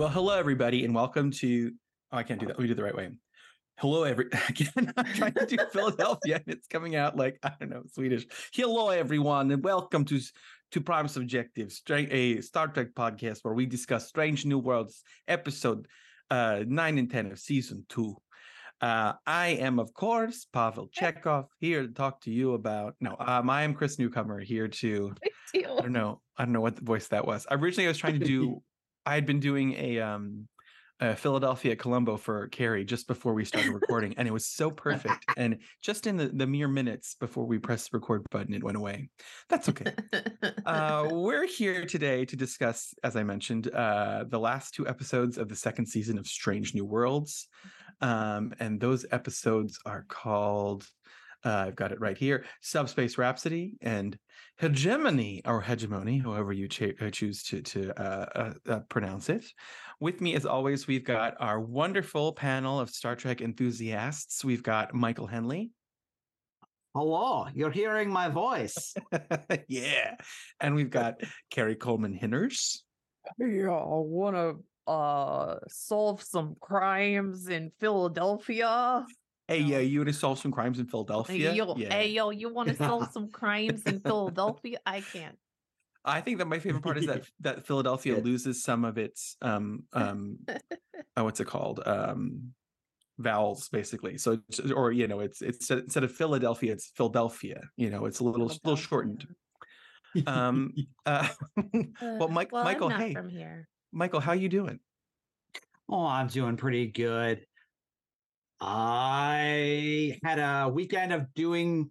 Well, hello everybody, and welcome to. Oh, I can't do that. Let me do it the right way. Hello, every again. I'm trying to do Philadelphia, and it's coming out like I don't know Swedish. Hello, everyone, and welcome to to Prime Subjective, a Star Trek podcast where we discuss Strange New Worlds, episode uh, nine and ten of season two. Uh, I am, of course, Pavel Chekhov, here to talk to you about. No, um, I am Chris Newcomer, here to. I don't know. I don't know what the voice that was. Originally, I was trying to do. I had been doing a um, uh, Philadelphia Columbo for Kari just before we started recording, and it was so perfect. And just in the, the mere minutes before we pressed the record button, it went away. That's okay. uh, we're here today to discuss, as I mentioned, uh, the last two episodes of the second season of Strange New Worlds. Um, and those episodes are called uh, I've got it right here. Subspace Rhapsody and Hegemony, or Hegemony, however you ch- uh, choose to to uh, uh, uh, pronounce it. With me, as always, we've got our wonderful panel of Star Trek enthusiasts. We've got Michael Henley. Hello, you're hearing my voice. yeah, and we've got Kari Coleman Hinners. Yeah, I want to uh solve some crimes in Philadelphia. Hey, yeah, you want to solve some crimes in Philadelphia? Hey, yo, yeah. hey, yo, you want to solve some crimes in Philadelphia? I can't. I think that my favorite part is that that Philadelphia Good. loses some of its um um oh, what's it called um vowels basically. So or you know it's it's instead of Philadelphia it's Philadelphia. You know it's a little little shortened. Um uh, well, Mike well, Michael I'm not hey from here. Michael how you doing? oh, I'm doing pretty good. I had a weekend of doing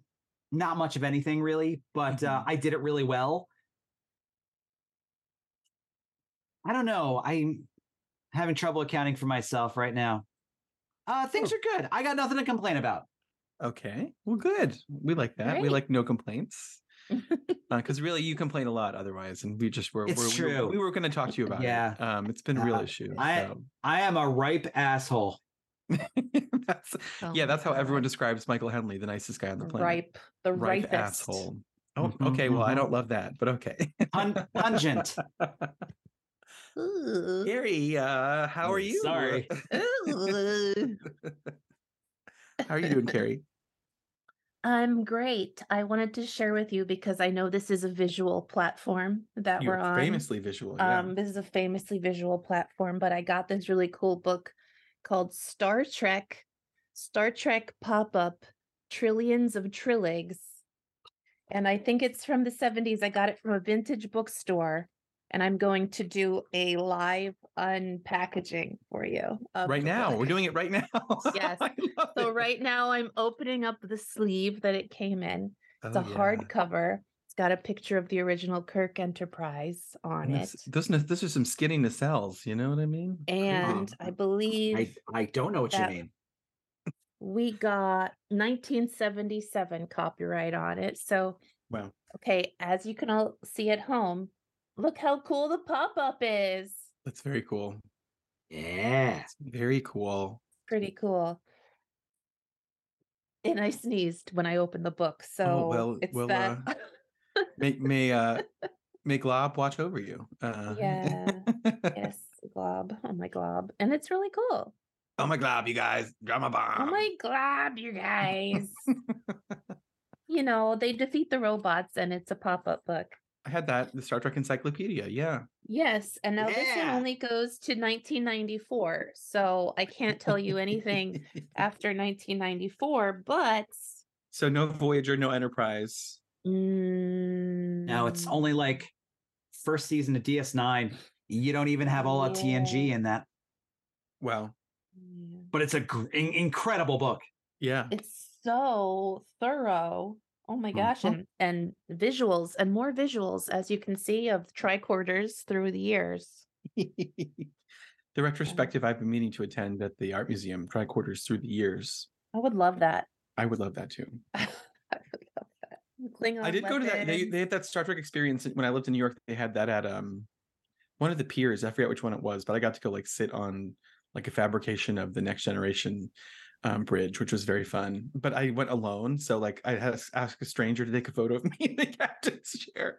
not much of anything really, but uh, Mhm. I did it really well. I don't know. I'm having trouble accounting for myself right now. Uh, things Oh. are good. I got nothing to complain about. Okay, well good. We like that. We like no complaints. Because really, you complain a lot otherwise, and we just were. It's we're, we were- true. We were, going to talk to you about it. Yeah. it. Um, it's been a real Uh, issue. I- so. I am a ripe asshole. that's, Oh yeah, my that's how everyone describes Michael Henley, the nicest guy on the planet. ripe, the Ripe ripest. asshole. Oh, Mhm, okay. Well, I mhm. don't love that, but okay. Pun- pungent. Ooh. Gary, uh, how are Oh, you? sorry. How are you doing, Kari? I'm great. I wanted to share with you because I know this is a visual platform that You're we're on. famously visual. Yeah. Um, this is a famously visual platform, but I got this really cool book called Star Trek, Star Trek Pop Up Trillions of Trilligs. And I think it's from the 70s. I got it from a vintage bookstore. And I'm going to do a live unpackaging for you. right now, we're doing it right now. Yes. So it. right now I'm opening up the sleeve that it came in. It's Oh, a yeah. hardcover. It's got a picture of the original Kirk Enterprise on And it. this- Those, n- those are some skinny nacelles. You know what I mean? Crazy. And I believe I, I don't know what you mean. we got 1977 copyright on it. So, wow. okay, as you can all see at home, look how cool the pop up is. That's very cool. Yeah. It's very cool. Pretty cool. And I sneezed when I opened the book. Oh, so Oh, well- it's well, that. Uh, May may uh may Glob watch over you. Uh, Yeah. yes, glob. Oh my glob. And it's really cool. oh my Glob, you guys, drama bomb. Oh my glob, you guys. you know, they defeat the robots and it's a pop up book. I had that the Star Trek Encyclopedia. Yeah. Yes, and now this one only goes to 1994, so I can't tell you anything after 1994. But so no Voyager, no Enterprise. Now it's mm, only like first season of DS9. You don't even have all of TNG Yeah. in that, Well, yeah. but it's a gr- in- incredible book. Yeah. it's so thorough. Oh my gosh, Mhm. and and visuals and more visuals, as you can see, of tricorders through the years. the retrospective I've been meaning to attend at the art museum, tricorders through the years. I would love that. I would love that too. I would love that. Klingon I did go to that. They, they had that Star Trek experience when I lived in New York. They had that at um one of the piers. I forget which one it was, but I got to go like sit on like a fabrication of the Next Generation um, bridge, which was very fun. But I went alone, so like I had to ask a stranger to take a photo of me in the captain's chair.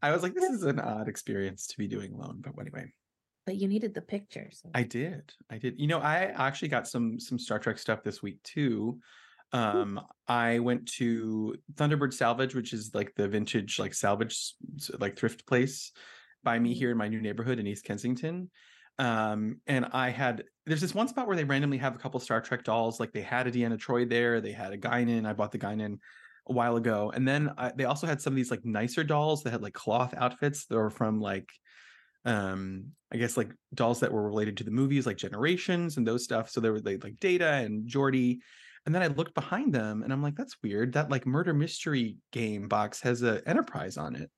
I was like, this is an odd experience to be doing alone. But anyway, But you needed the pictures. I did. I did. You know, I actually got some some Star Trek stuff this week too. Um, I went to Thunderbird Salvage, which is like the vintage like salvage like thrift place by me Mhm. here in my new neighborhood in East Kensington. Um, and I had there's this one spot where they randomly have a couple Star Trek dolls. Like they had a Deanna Troi there, they had a Guinan. I bought the Guinan a while ago, and then I, they also had some of these like nicer dolls that had like cloth outfits that were from like um i guess like dolls that were related to the movies like generations and those stuff so there were like, like data and Geordi. And then i looked behind them and i'm like that's weird that like murder mystery game box has a enterprise on it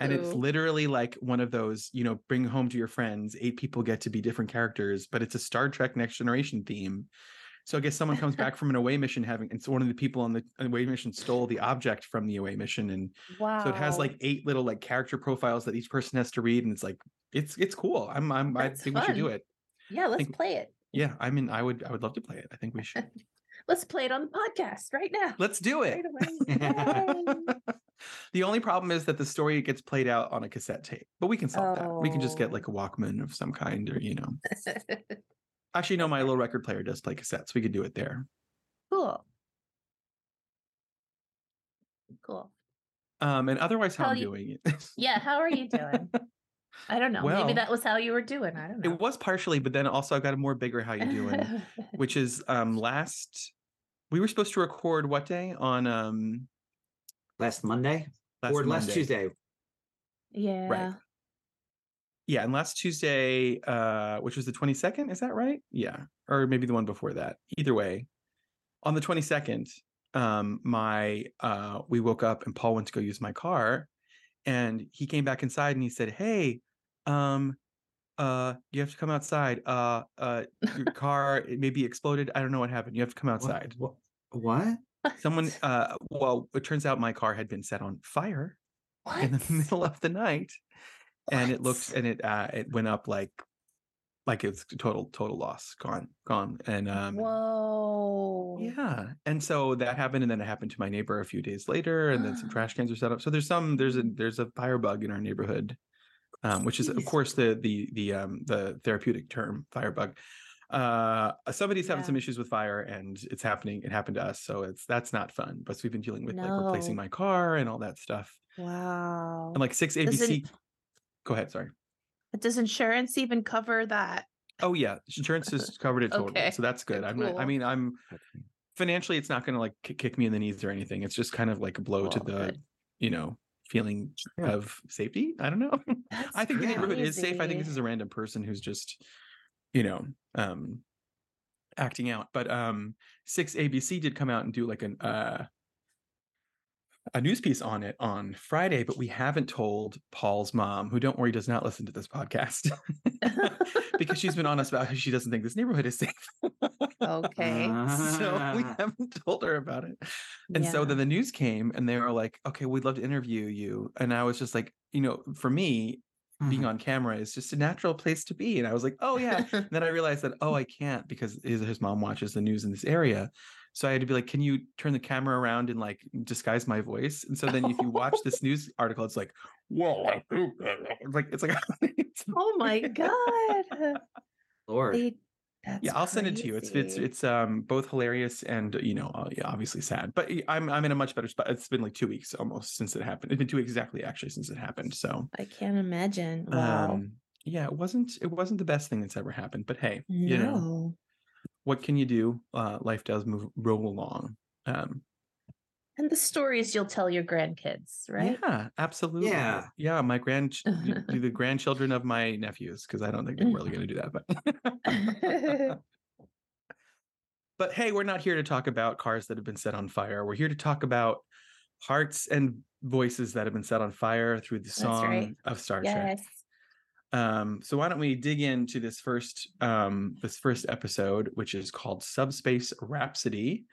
and it's literally like one of those you know bring home to your friends eight people get to be different characters but it's a star trek next generation theme so i guess someone comes back from an away mission having and so one of the people on the away mission stole the object from the away mission and wow. so it has like eight little like character profiles that each person has to read, and it's like it's it's cool. I'm I'm I That's think we should do it. yeah, let's think- play it. Yeah, I mean I would I would love to play it. I think we should. Let's play it on the podcast right now. Let's do it. Right the only problem is that the story gets played out on a cassette tape, but we can solve that. We can just get Oh. like a Walkman of some kind, or you know. Actually, no, my little record player does play cassettes. We could do it there. cool. Cool. Um, and otherwise, how How I'm you- doing it. Yeah, how are you doing? I don't know. Well, Maybe that was how you were doing. I don't know. it was partially, but then also I've got a more bigger how you doing. which is um last we were supposed to record what day on um Last Monday last or last Tuesday. yeah. Right. yeah and last tuesday uh which was the 22nd is that right yeah or maybe the one before that either way on the 22nd um my uh we woke up and paul went to go use my car and he came back inside and he said hey um uh you have to come outside uh uh your car it maybe exploded i don't know what happened you have to come outside What? what? someone uh well it turns out my car had been set on fire What? in the middle of the night and it looked and it uh it went up like like it's total total loss gone gone and um Whoa. yeah and so that happened and then it happened to my neighbor a few days later and then some trash cans were set up so there's some there's a there's a fire bug in our neighborhood um which is of course the the the um the therapeutic term firebug uh somebody's having some issues with fire and it's happening it happened to us so it's that's not fun but we've been dealing with like replacing my car and all that stuff Wow. and like six abc it- go ahead sorry But does insurance even cover that? Oh yeah, insurance has covered it totally, Okay, so that's good. I'm not. I mean, I'm financially, it's not going to like kick me in the knees or anything. It's just kind of like a blow to the, good. you know, feeling Yeah. of safety. I don't know. That's I think the neighborhood is safe. I think this is a random person who's just, you know, um, acting out. But um, six ABC did come out and do like an uh, a news piece on it on Friday, but we haven't told Paul's mom, who don't worry does not listen to this podcast, because she's been honest about how she doesn't think this neighborhood is safe. Okay. so we Ah. haven't told her about it. And so then the news came and they were like, okay, we'd love to interview you. And I was just like, you know, for me, being Mhm. on camera is just a natural place to be. And I was like, oh yeah. And then I realized that, oh, I can't because his, his mom watches the news in this area. So I had to be like, can you turn the camera around and like disguise my voice? And so then if you watch this news article, it's like, whoa, like it's like oh my god. Lord. They- that's yeah, I'll send it to you. It's it's it's um both hilarious and you know uh, yeah, obviously sad. But I'm I'm in a much better spot. It's been like two weeks almost since it happened. It's been two weeks exactly actually since it happened. So I can't imagine. Wow. um yeah, it wasn't it wasn't the best thing that's ever happened. But hey, you know what can you do? Uh, life does move roll along. Um, And the stories you'll tell your grandkids, right? Yeah, absolutely. Yeah. yeah. My grand the grandchildren of my nephews because I don't think they're really going to do that. But but hey, we're not here to talk about cars that have been set on fire. We're here to talk about hearts and voices that have been set on fire through the song right. of Star Trek. yes. Um, so why don't we dig into this first um this first episode, which is called Subspace Rhapsody,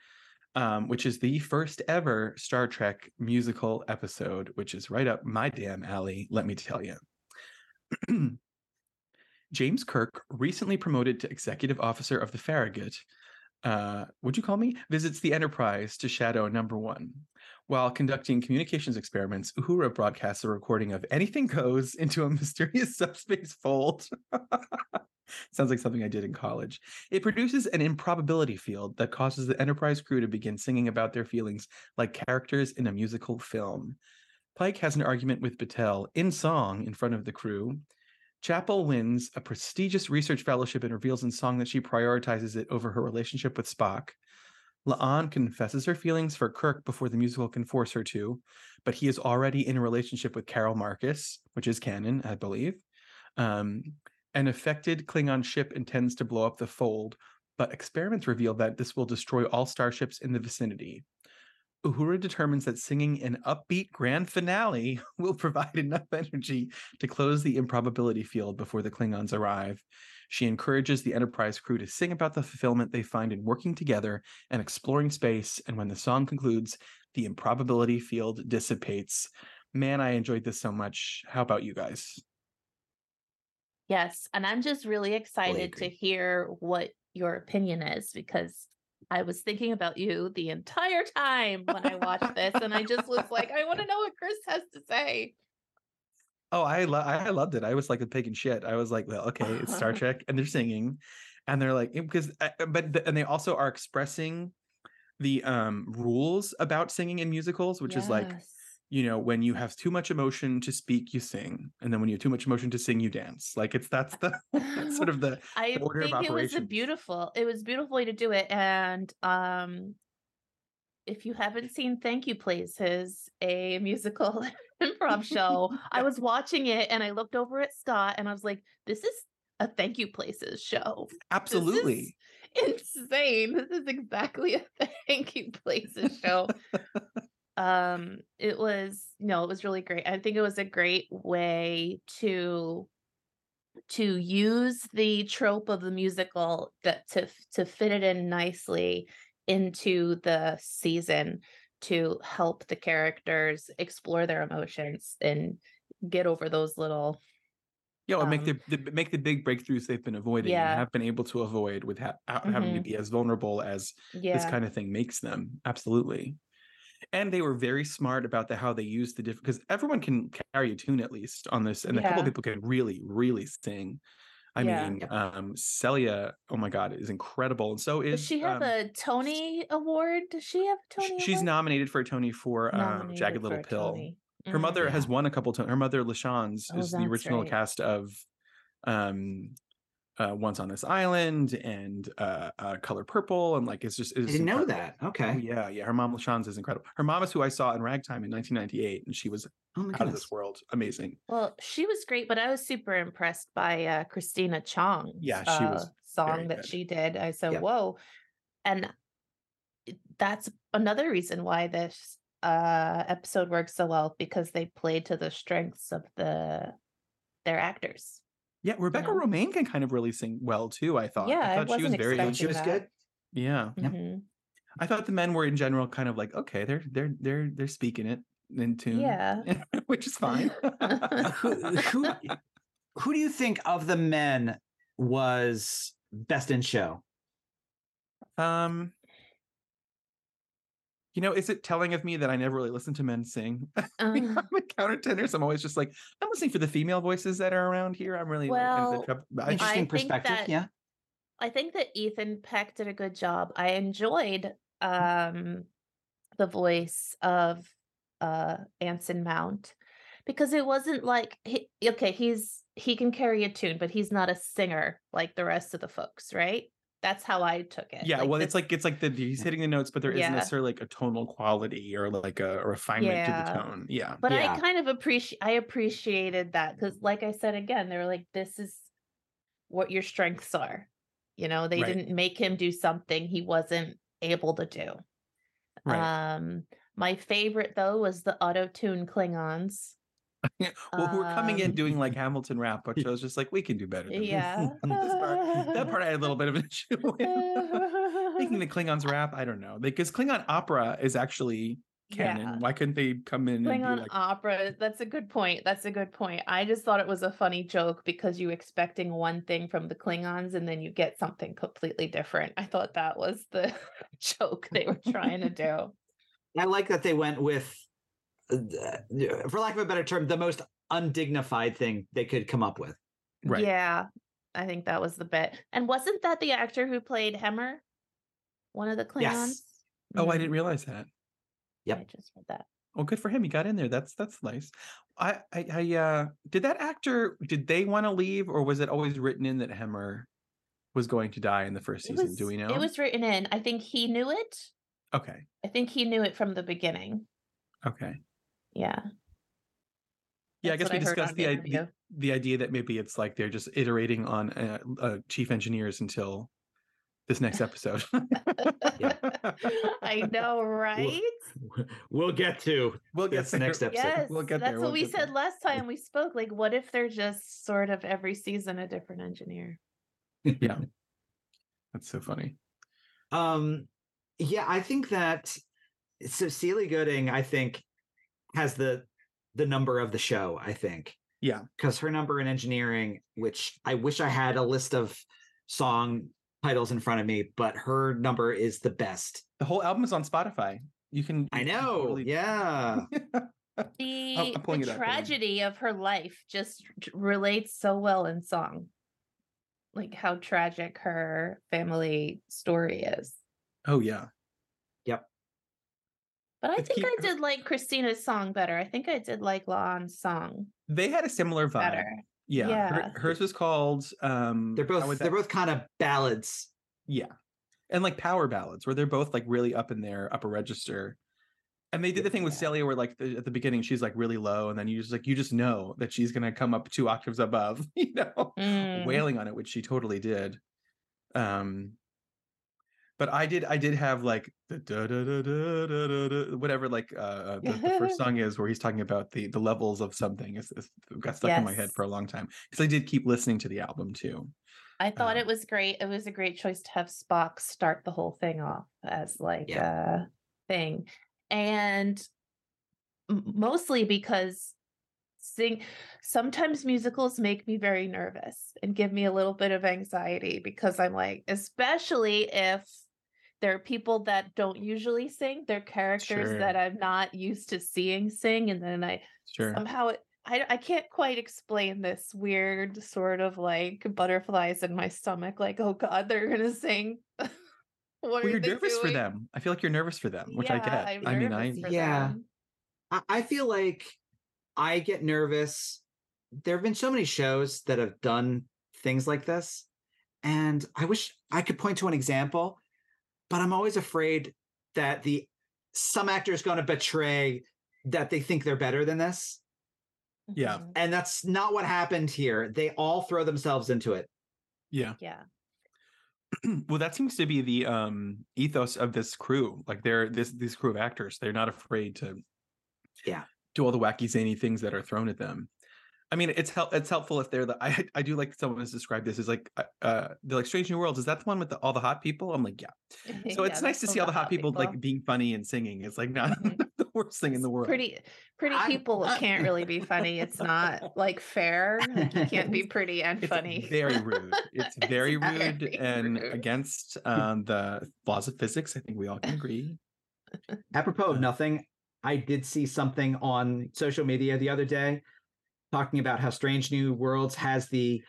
um, which is the first ever Star Trek musical episode, which is right up my damn alley, let me tell you. James Kirk, recently promoted to executive officer of the Farragut, uh, would you call me? Visits the Enterprise to shadow number one. While conducting communications experiments, Uhura broadcasts a recording of anything goes into a mysterious subspace fold. Sounds like something I did in college. It produces an improbability field that causes the Enterprise crew to begin singing about their feelings like characters in a musical film. Pike has an argument with Batel in song in front of the crew. Chapel wins a prestigious research fellowship and reveals in song that she prioritizes it over her relationship with Spock. La'an confesses her feelings for Kirk before the musical can force her to, but he is already in a relationship with Carol Marcus, which is canon, I believe. Um, an affected Klingon ship intends to blow up the fold, but experiments reveal that this will destroy all starships in the vicinity. Uhura determines that singing an upbeat grand finale will provide enough energy to close the improbability field before the Klingons arrive. She encourages the Enterprise crew to sing about the fulfillment they find in working together and exploring space. And when the song concludes, the improbability field dissipates. Man, I enjoyed this so much. How about you guys? Yes. And I'm just really excited to hear what your opinion is because I was thinking about you the entire time when I watched this. And I just was like, I want to know what Chris has to say. Oh, I lo- I loved it. I was like a pig in shit. I was like, well, okay, it's Star Trek, and they're singing, and they're like, because, uh, but and they also are expressing the um rules about singing in musicals, which is like, Yes. You know, when you have too much emotion to speak, you sing, and then when you have too much emotion to sing, you dance. Like it's that's the that's sort of the I the order of think it was a beautiful, it was a beautiful way to do it. And um if you haven't seen Thank You Places, a musical improv show, I was watching it and I looked over at Scott and I was like, this is a Thank You Places show. Absolutely. insane. This is exactly a Thank You Places show. Um it was no it was really great i think it was a great way to to use the trope of the musical that to to fit it in nicely into the season to help the characters explore their emotions and get over those little Yeah, or make um, the, the make the big breakthroughs they've been avoiding Yeah. and have been able to avoid with ha- ha- having to Mhm. be as vulnerable as yeah this kind of thing makes them absolutely and they were very smart about the how they used the different because everyone can carry a tune at least on this and a couple Yeah. people can really really sing i Yeah. mean um celia oh my god is incredible and so does is she have um, a tony award does she have a tony she's award? nominated for a tony for um, jagged little a pill Tony. her Mm. mother has won a couple times her mother LaChanze Oh, is the original right. cast of um uh, once on this island and uh, uh color purple and like it's just I didn't know incredible. that. Oh, Okay. yeah, yeah. Her mom LaChanze is incredible. Her mom is who I saw in Ragtime in 1998, and she was Oh my out of this world. Amazing. Well, she was great, but I was super impressed by uh, Christina Chong's Yeah, she was uh, song that good. she did. I said, Yep. "Whoa!" And that's another reason why this uh, episode works so well because they played to the strengths of the their actors. Yeah, Rebecca know? Romijn can kind of really sing well too. I thought. Yeah, I I thought she was very. She was good. Yeah, Yep. Mhm. I thought the men were in general kind of like okay, they're they're they're they're speaking it in tune. Yeah. which is fine. who, who, who do you think of the men was best in show? um. You know, is it telling of me that I never really listened to men sing? I mean, Uh, I'm a countertenor, so I'm always just like, I'm listening for the female voices that are around here. I'm really like, Well, I, I, Interesting I think perspective. that- yeah. I think that Ethan Peck did a good job. I enjoyed um the voice of uh Anson Mount because it wasn't like he, okay, he's he can carry a tune, but he's not a singer like the rest of the folks, right? That's how I took it. Yeah, well, this- it's like it's like the he's hitting the notes, but there Yeah. not necessarily like a tonal quality or like a, a refinement to the tone. Yeah, but Yeah. I kind of appreciate I appreciated that because like I said again, they were like, this is what your strengths are. You know, they Right. didn't make him do something he wasn't able to do. right. Um, my favorite though was the auto tune Klingons. well, who were coming in um, doing like Hamilton rap, which I was just like, we can do better. Than. Yeah. this part, that part I had a little bit of an issue with. Making the Klingons rap, I don't know, because Klingon opera is actually canon. Yeah. Why couldn't they come in and Klingon like, opera. That's a good point. That's a good point. I just thought it was a funny joke because you expecting one thing from the Klingons and then you get something completely different. I thought that was the joke they were trying to do. I like that they went with, for lack of a better term, the most undignified thing they could come up with. Right. Yeah, I think that was the bit. And wasn't that the actor who played Hemmer? One of the Klingons? Yes. Oh, I Mm, didn't realize that. Yep. I just read that. Oh, good for him. He got in there. That's that's nice. I I, I uh did that actor did they want to leave or was it always written in that Hemmer was going to die in the first It season? was, Do we know? It was written in. I think he knew it. okay. I think he knew it from the beginning. Okay. Yeah. Yeah, I guess we what heard discussed the, the idea the idea that maybe it's like they're just iterating on uh, uh, chief engineers until this next episode. I know, right? We'll get to. We'll get That's the next episode. Yes, We'll get that's there, what we'll we said there. last time we spoke. Like, what if they're just sort of every season a different engineer? Yeah. That's so funny. Um, yeah, I think that so Celia Gooding, I think, has the the number of the show. I think Yeah. because her number in engineering, which I wish I had a list of song titles in front of me, but her number is the best. The whole album is on Spotify. You can I you can know. totally- Yeah. The, the it up, hold on. tragedy of her life just relates so well in song. Like how tragic her family story is. Oh yeah. But I Let's think keep I did like Christina's song better. I think I did like La'an's song They had a similar vibe. better. Yeah. her- hers was called um They're both they're that- both kind of ballads. Yeah. And like power ballads where they're both like really up in their upper register. And they did the thing with Celia where like the, at the beginning she's like really low and then you just like you just know that she's gonna come up two octaves above, you know, Mm. wailing on it, which she totally did. Um but I did I did have like the da da da whatever like uh uh, the, the first song is where he's talking about the the levels of something. It's, it's it got stuck in my head for a long time because I did keep listening to the album too. I thought Um, it was great. It was a great choice to have Spock start the whole thing off as like a thing. And m- mostly because sing sometimes musicals make me very nervous and give me a little bit of anxiety because I'm like, especially if there are people that don't usually sing, they're characters Sure. that I'm not used to seeing sing, and then I Sure. somehow it I, I can't quite explain this weird sort of like butterflies in my stomach like oh god they're gonna sing what well, are you're they nervous for them. I feel like you're nervous for them, which I get. I'm I mean, I Yeah. them. I, I feel like I get nervous. There have been so many shows that have done things like this. And I wish I could point to an example, but I'm always afraid that the some actor is going to betray that they think they're better than this. Yeah. Mhm. And that's not what happened here. They all throw themselves into it. yeah. yeah well, that seems to be the um ethos of this crew. Like they're this this crew of actors. They're not afraid to Yeah. do all the wacky zany things that are thrown at them. I mean, it's help it's helpful if they're the I I do like someone has described this as like uh, uh they're like Strange New Worlds. Is that the one with the, all the hot people? I'm like, yeah. So Yeah, it's nice to see all the hot people, like being funny and singing. It's like not Mhm. the worst thing in the world. pretty pretty people I- can't really be funny it's not like fair Like, you can't be pretty and It's funny very rude. It's very rude very and rude. against um, the laws of physics. I think we all can agree. Apropos of nothing, I did see something on social media the other day talking about how Strange New Worlds has the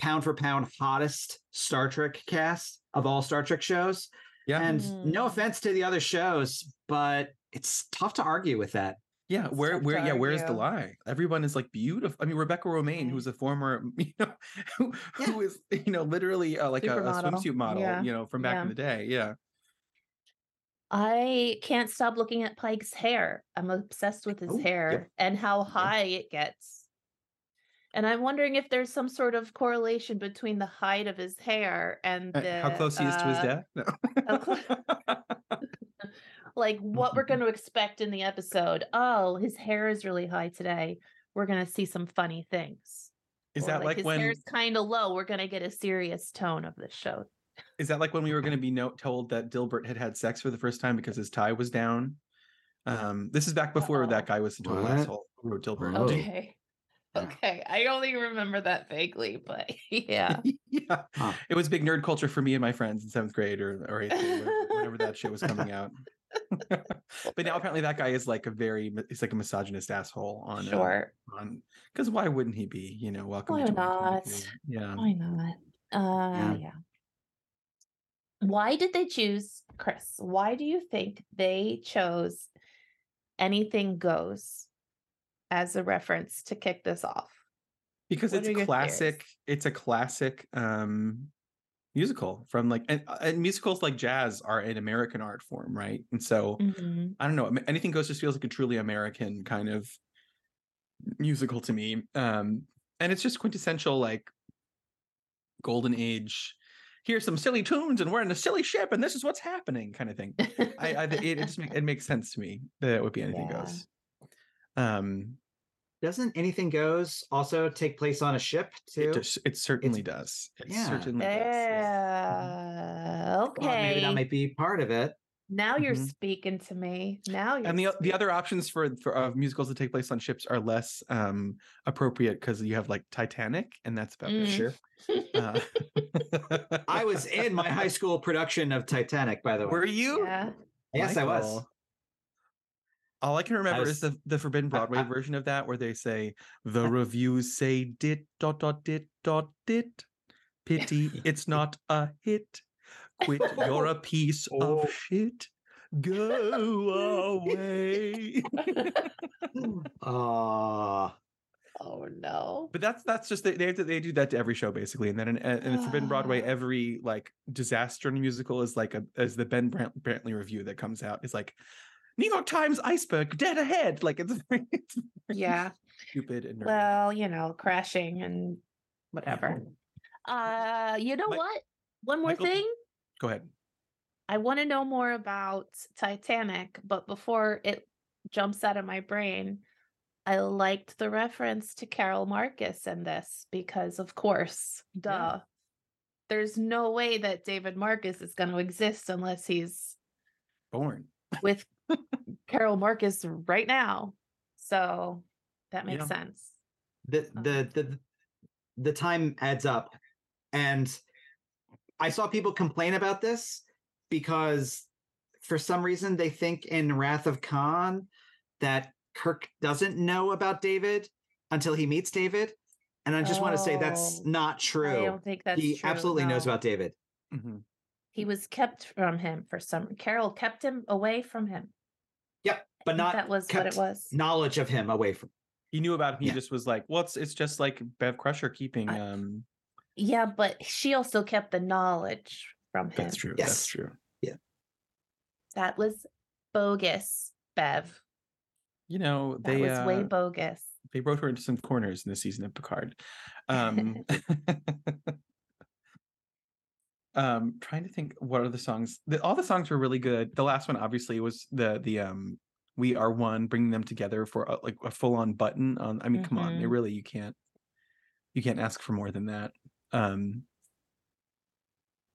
pound for pound hottest Star Trek cast of all Star Trek shows. Yeah, And no Mm. offense to the other shows, but it's tough to argue with that. yeah. Where, where, yeah. Where's the argue. lie? Everyone is like beautiful. I mean, Rebecca Romijn, who's a former, you know, who, Yeah. who is, you know, literally uh, like a, a swimsuit model, Yeah. you know, from back Yeah. in the day. Yeah. I can't stop looking at Pike's hair. I'm obsessed with his Oh, yep. hair and how high it gets. And I'm wondering if there's some sort of correlation between the height of his hair and Uh, the, How close he is to his uh, death? No. how like what we're going to expect in the episode. Oh, his hair is really high today. We're going to see some funny things. is Or, that like, his when? hair's kind of low? We're going to get a serious tone of the show. Is that like when we were going to be no- told that Dilbert had had sex for the first time because his tie was down? Um, this is back before that Uh-oh. guy was a total What? asshole. Who wrote Dilbert? Oh. Okay. Okay. I only remember that vaguely, but yeah. yeah, Huh. it was big nerd culture for me and my friends in seventh grade or, or eighth grade, whenever, whenever that shit was coming out. but now apparently that guy is like a very mi- he's like a misogynist asshole on uh, on because why wouldn't he be? You know, welcome Why to not? Yeah. Why not? Uh Yeah. yeah. Why did they choose Chris? Why do you think they chose anything goes as a reference to kick this off? because What it's classic it's a classic um musical from like and, uh, and musicals like jazz are an american art form right and so Mhm. i don't know anything goes just feels like a truly american kind of musical to me um and it's just quintessential like golden age here's some silly tunes and we're in a silly ship and this is what's happening kind of thing i, I it, it just make, it makes sense to me that it would be anything Yeah. goes um Doesn't anything goes also take place on a ship too? it, just, it certainly does it yeah. certainly does Yeah. Well, maybe that might be part of it. Now you're Mhm. speaking to me. Now you're and the the other options for for uh, musicals that take place on ships are less um appropriate because you have like Titanic and that's about it. Mm. Sure. Uh, I was in my high school production of Titanic, by the way. Were you? Yeah. yes, I was. Michael. All I can remember was- is the the Forbidden Broadway I- version of that, where they say the reviews say dit dot dot dit dot dit. Pity it's not a hit. Quit, you're a piece Oh. of shit. Go away. Oh, Oh no. but that's that's just they they, have to, they do that to every show basically and then in, in the forbidden broadway Ah. every like disaster in a musical is like a as the ben Brant- brantley review that comes out is like new york times iceberg dead ahead like it's very, it's very Yeah. stupid and nerdy. Well, you know, crashing and whatever. Uh, you know Mi- what? One more Michael- thing. go ahead I want to know more about Titanic, but before it jumps out of my brain, I liked the reference to Carol Marcus in this because, of course, duh. Yeah. There's no way that David Marcus is going to exist unless he's born with Carol Marcus right now. So that makes Yeah. sense. the the the the time adds up, and I saw people complain about this because for some reason they think in Wrath of Khan that Kirk doesn't know about David until he meets David, and I just want to say that's Oh, not I true. don't think that's he true, absolutely knows about David. Mhm. He was kept from him for some. Carol kept him away from him. Yep, but not that was what it was. knowledge of him away from. he knew about him he Yeah. just was like well it's, it's just like bev crusher keeping I- um Yeah, but she also kept the knowledge from him. that's true that's Yes. true That was bogus, Bev. you know That they was uh, way bogus. they wrote her into some corners in the season of Picard. Um, um, trying to think what are the songs. The, all the songs were really good. The last one, obviously, was the the um, "We Are One," bringing them together for a, like a full on button. On, I mean, come on, they Mhm. really you can't you can't ask for more than that. Um,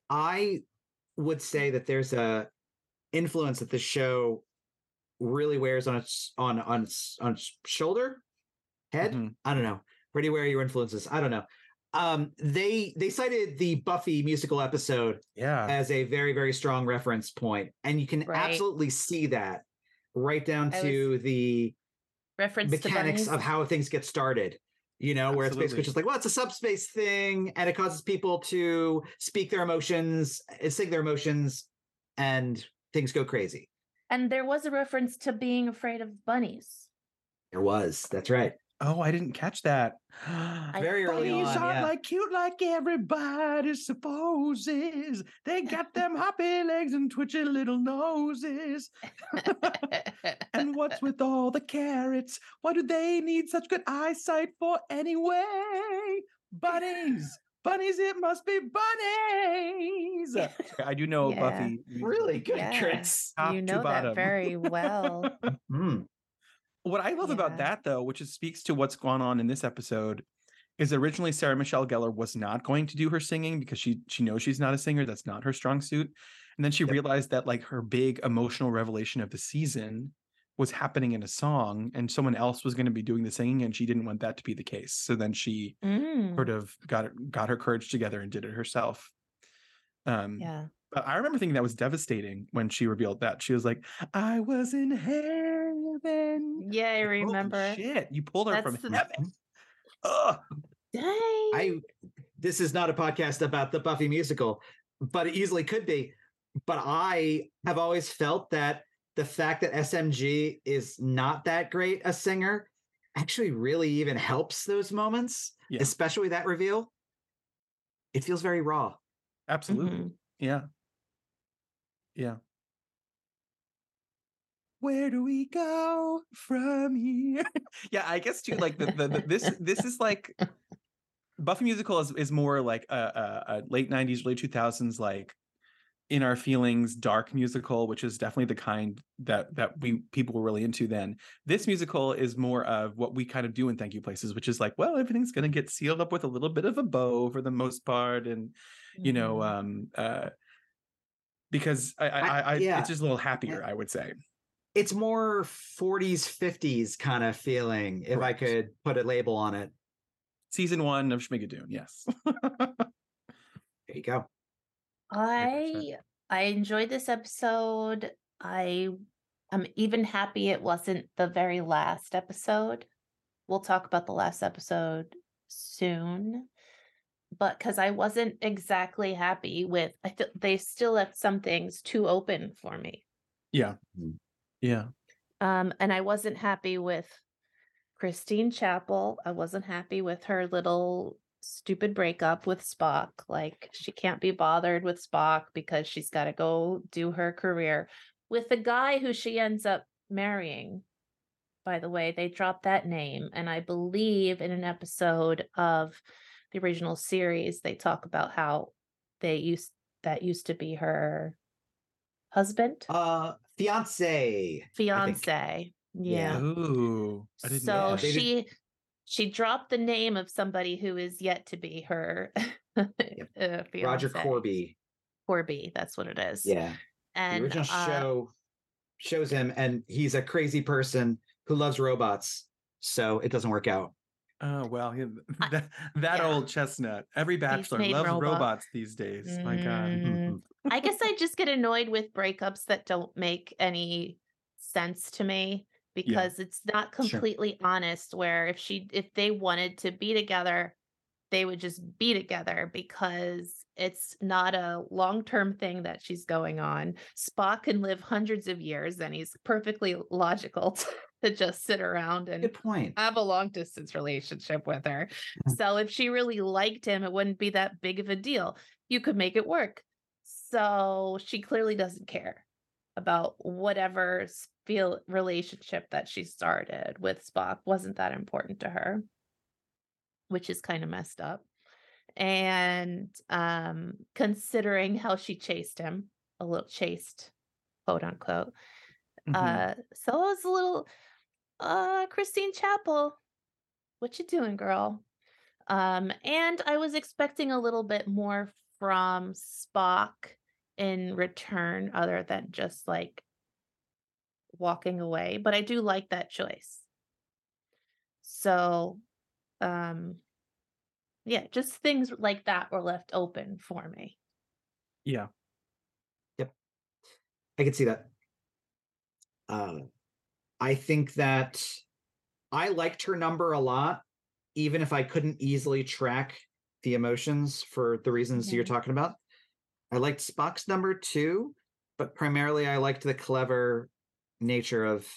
I would say that there's a influence that the show really wears on its on on its on its shoulder, head. mhm. I don't know. Where do you wear your influences? I don't know. Um, they they cited the Buffy musical episode Yeah, as a very very strong reference point, and you can Right. absolutely see that right down I to the Reference mechanics of how things get started. You know, where it's basically just like, well, it's a subspace thing, and it causes people to speak their emotions, uh, sing their emotions, and things go crazy. And there was a reference to being afraid of bunnies. There was. That's right. Oh, I didn't catch that. Very early Bunnies on, aren't yeah. like cute like everybody supposes. They got them hoppy legs and twitchy little noses. And what's with all the carrots? What do they need such good eyesight for anyway? Bunnies, bunnies, it must be bunnies. I do know Yeah. Buffy. Really good, Yeah. Chris. top you know that very well. Hmm. What I love about that, though, which is, speaks to what's gone on in this episode, is originally Sarah Michelle Gellar was not going to do her singing because she she knows she's not a singer. That's not her strong suit. And then she Yep. realized that like her big emotional revelation of the season was happening in a song, and someone else was going to be doing the singing, and she didn't want that to be the case. So then she Mm, sort of got it, got her courage together and did it herself. Um, yeah. But I remember thinking that was devastating when she revealed that. She was like, I was in heaven. Yeah, I Like, holy remember. shit, you pulled her from That's the- heaven. Ugh. Dang. I this is not a podcast about the Buffy musical, but it easily could be. But I have always felt that the fact that SMG is not that great a singer actually really even helps those moments, Yeah. especially that reveal. It feels very raw. Absolutely. Mhm. Yeah. Yeah. Where do we go from here? yeah, I guess too. Like the, the, the this this is like Buffy musical is is more like a, a, a late '90s, early 2000s like in our feelings dark musical which is definitely the kind that that we people were really into then this musical is more of what we kind of do in thank you places which is like well everything's going to get sealed up with a little bit of a bow for the most part and you know Mhm. um uh because i i, I- I, yeah. it's just a little happier i would say It's more 40s, 50s kind of feeling, if I could put a label on it. season one of schmigadoon yes There you go. I I enjoyed this episode. I I'm even happy it wasn't the very last episode. We'll talk about the last episode soon. But because I wasn't exactly happy with, I th- they still left some things too open for me. yeah Mm. Yeah Um, and I wasn't happy with Christine Chapel. I wasn't happy with her little stupid breakup with Spock. Like she can't be bothered with Spock because she's got to go do her career with the guy who she ends up marrying. By the way, they dropped that name, and I believe in an episode of the original series, they talk about how they used that used to be her husband, Uh fiance. fiance. Yeah. Ooh, I didn't so know they did- she she dropped the name of somebody who is yet to be her uh, Roger. Korby. Korby, that's what it is. Yeah. and the original uh, show shows him and he's a crazy person who loves robots so it doesn't work out Oh well, I- that, that yeah. old chestnut. Every bachelor loves robot. robots these days. My God. Mm, I guess I just get annoyed with breakups that don't make any sense to me because it's not Sure. completely honest where if she if they wanted to be together they would just be together because it's not a long-term thing that she's going on. Spock can live hundreds of years and he's perfectly logical to just sit around and good point have a long distance relationship with her. So if she really liked him, it wouldn't be that big of a deal. You could make it work. So she clearly doesn't care about whatever feel relationship that she started with Spock wasn't that important to her, which is kind of messed up. And um considering how she chased him, a little chased, quote unquote. Mhm. Uh, so I was a little, uh, Christine Chapel, what you doing, girl? Um, and I was expecting a little bit more from Spock in return, other than just like walking away. But I do like that choice. So, um, yeah, just things like that were left open for me. yeah. Yep. I can see that uh, i think that i liked her number a lot even if i couldn't easily track the emotions for the reasons you're talking about i liked spock's number too but primarily i liked the clever nature of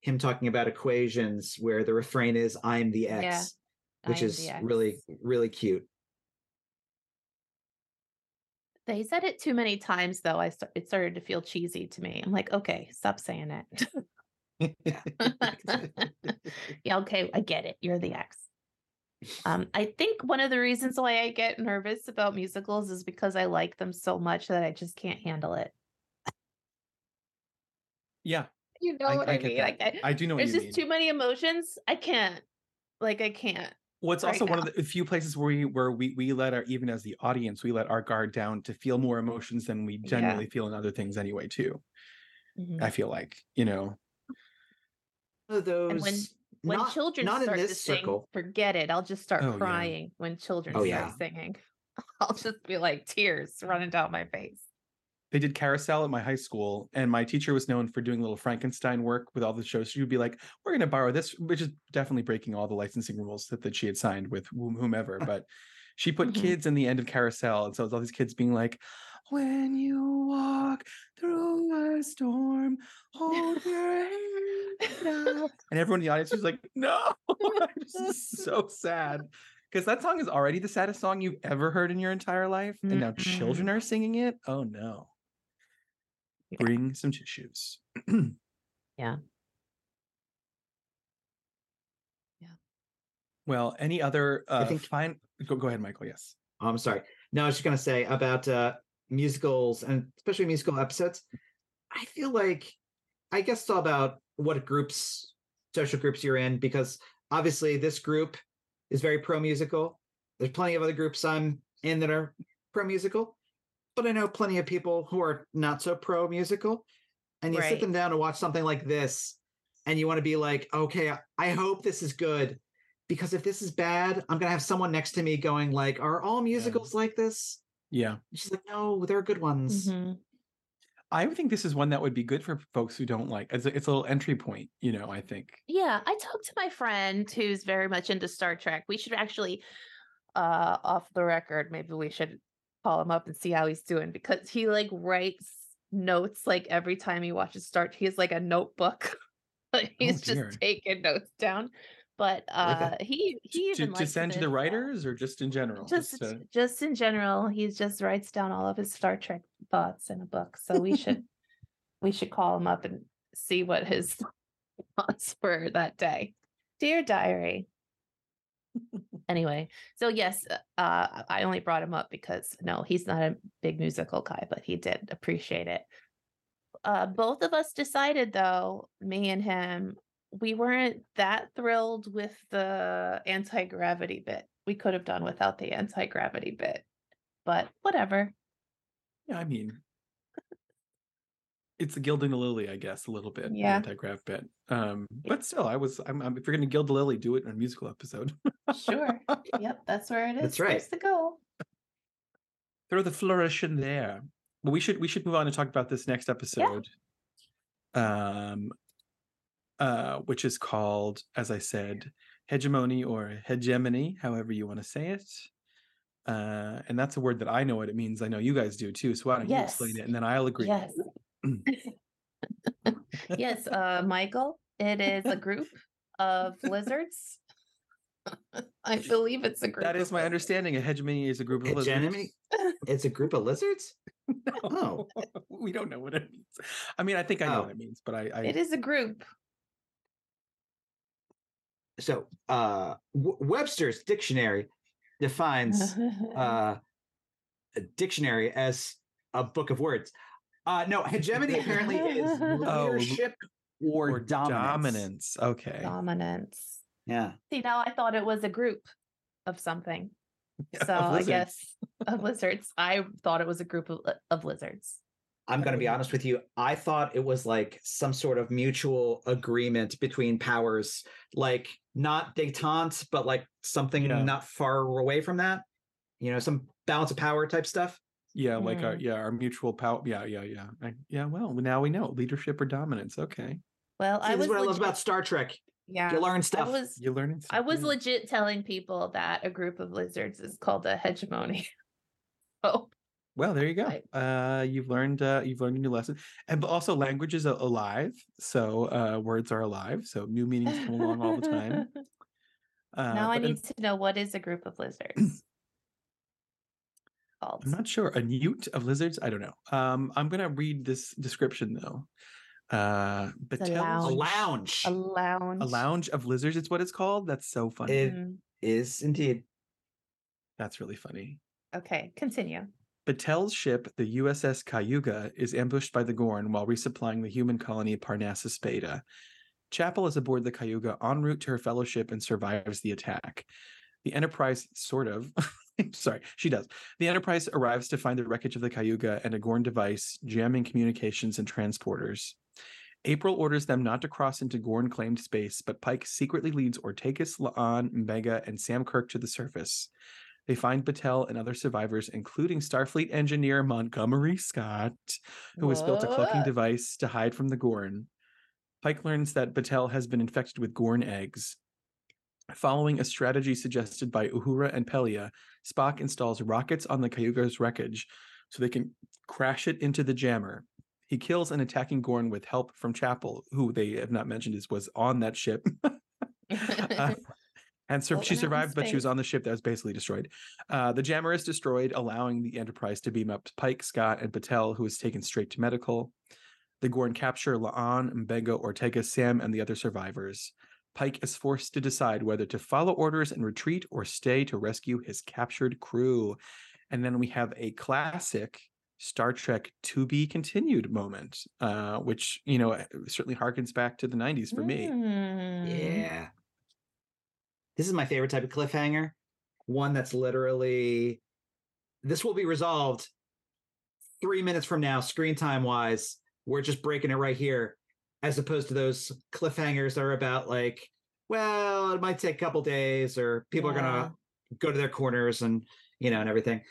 him talking about equations where the refrain is i'm the x Yeah, which I am is the really really cute They said it too many times, though. I it started to feel cheesy to me. I'm like, okay, stop saying it. yeah, yeah, okay, I get it. You're the X. Um, I think one of the reasons why I get nervous about musicals is because I like them so much that I just can't handle it. Yeah. You know I- what I I, get mean? Like, I, I do know what there's just mean. too many emotions. I can't. Like, I can't. Well, it's right also one of the few places where we where we we let our even as the audience we let our guard down to feel more emotions than we Yeah. generally feel in other things anyway too. Mhm. I feel like you know. One of those And when when not, children not start in to this sing, circle forget it. I'll just start Oh, yeah. crying when children Oh, start yeah. singing. I'll just be like tears running down my face. they did carousel at my high school and my teacher was known for doing little frankenstein work with all the shows she would be like we're going to borrow this which is definitely breaking all the licensing rules that, that she had signed with whomever but she put Mhm. kids in the end of carousel and so it's all these kids being like when you walk through a storm hold your head up and everyone in the audience was like no this is so sad because that song is already the saddest song you've ever heard in your entire life and now children are singing it oh no Yeah. bring some tissues Yeah. Yeah. well any other uh think- fine go, go ahead michael yes Oh, I'm sorry. No, I was just gonna say about uh musicals and especially musical episodes. I feel like I guess it's all about what groups, social groups you're in, because obviously this group is very pro musical. There's plenty of other groups I'm in that are pro musical, but I know plenty of people who are not so pro musical. And you sit them down to watch something like this, and you want to be like, okay, I- hope this is good. Because if this is bad, I'm gonna have someone next to me going like, "Are all musicals like this?" Yeah And she's like, "No, they're good ones." Mhm. i think this is one that would be good for folks who don't like it's a, it's a little entry point you know i think Yeah, I talked to my friend who's very much into Star Trek. We should actually, uh, off the record, maybe we should call him up and see how he's doing because he like writes notes like every time he watches Star. He has like a notebook. He's dear. just taking notes down. But like uh, that. he he to, even to send to the uh, writers or just in general? Just uh, just in general he just writes down all of his star trek thoughts in a book so we should we should call him up and see what his thoughts were that day. Dear diary. Anyway so yes uh i only brought him up because no he's not a big musical guy but he did appreciate it. Uh both of us decided though me and him we weren't that thrilled with the anti-gravity bit. We could have done without the anti-gravity bit. But whatever. yeah i mean it's the gilding the lily i guess a little bit Yeah. anti-grav bit um but still i was I'm, I'm if you're gonna gild the lily do it in a musical episode Sure. yep, that's where it is. That's right. supposed to go. throw the flourish in there. But we should we should move on and talk about this next episode. Yeah. Um uh which is called, as I said, hegemony or hegemony, however you want to say it. Uh and that's a word that I know what it means. I know you guys do too. So why don't you explain it and then I'll agree. Yes. yes, uh Michael, it is a group of lizards. I believe it's a group. That is my lizards. understanding. A hegemony is a group of lizards. Hegemony? It's a group of lizards. No, we don't know what it means. I mean, I think I know Oh. what it means, but I, I It is a group. So, uh, W- Webster's dictionary defines uh, a dictionary as a book of words. Uh, no, hegemony apparently is Oh, leadership or, or dominance. dominance. Okay. Dominance. Yeah. See, now I thought it was a group of something. Of So I guess of lizards. I thought it was a group of, of lizards. I'm going to be honest with you. I thought it was like some sort of mutual agreement between powers, like not detente, but like something Yeah. not far away from that. You know, some balance of power type stuff. Yeah, like our Mm. yeah, our mutual power. Yeah, yeah, yeah. I, yeah, well, now we know leadership or dominance. Okay. Well, See, I this was is what I love about Star Trek. yeah. You learn I stuff. was You're learning I was yeah. legit telling people that a group of lizards is called a hegemony. oh, Well, there you go. Right. Uh you've learned uh you've learned a new lesson. And but also language is alive. So uh words are alive. So new meanings come along all the time. Uh now I but an- need to know what is a group of lizards called. I'm not sure. A newt of lizards? I don't know. Um I'm gonna read this description though. Uh a Batel's- a lounge. lounge A lounge. a lounge of lizards, it's what it's called. That's so funny. It- Mm, is indeed. That's really funny. Okay, continue. Batel's ship, the USS Cayuga, is ambushed by the Gorn while resupplying the human colony Parnassus Beta. Chapel is aboard the Cayuga en route to her fellowship and survives the attack. The Enterprise, sort of, sorry, she does. The Enterprise arrives to find the wreckage of the Cayuga and a Gorn device jamming communications and transporters. April orders them not to cross into Gorn claimed space, but Pike secretly leads Ortegas, La'an, Mbenga, and Sam Kirk to the surface. They find Batel and other survivors, including Starfleet engineer Montgomery Scott, who has built a cloaking device to hide from the Gorn. Pike learns that Batel has been infected with Gorn eggs. Following a strategy suggested by Uhura and Pelia, Spock installs rockets on the Cayuga's wreckage so they can crash it into the jammer. He kills an attacking Gorn with help from Chapel, who they have not mentioned is was on that ship. And sur- she survived, but she was on the ship that was basically destroyed. Uh, the jammer is destroyed, allowing the Enterprise to beam up Pike, Scott, and Batel, who is taken straight to medical. The Gorn capture La'an, Mbenga, Ortega, Sam, and the other survivors. Pike is forced to decide whether to follow orders and retreat or stay to rescue his captured crew. And then we have a classic Star Trek to be continued moment, uh, which, you know, certainly harkens back to the 90s for me. Mm. Yeah. This is my favorite type of cliffhanger. One that's literally this will be resolved three minutes from now, screen time wise. We're just breaking it right here, as opposed to those cliffhangers that are about like, well, it might take a couple days, or people are gonna go to their corners and you know and everything.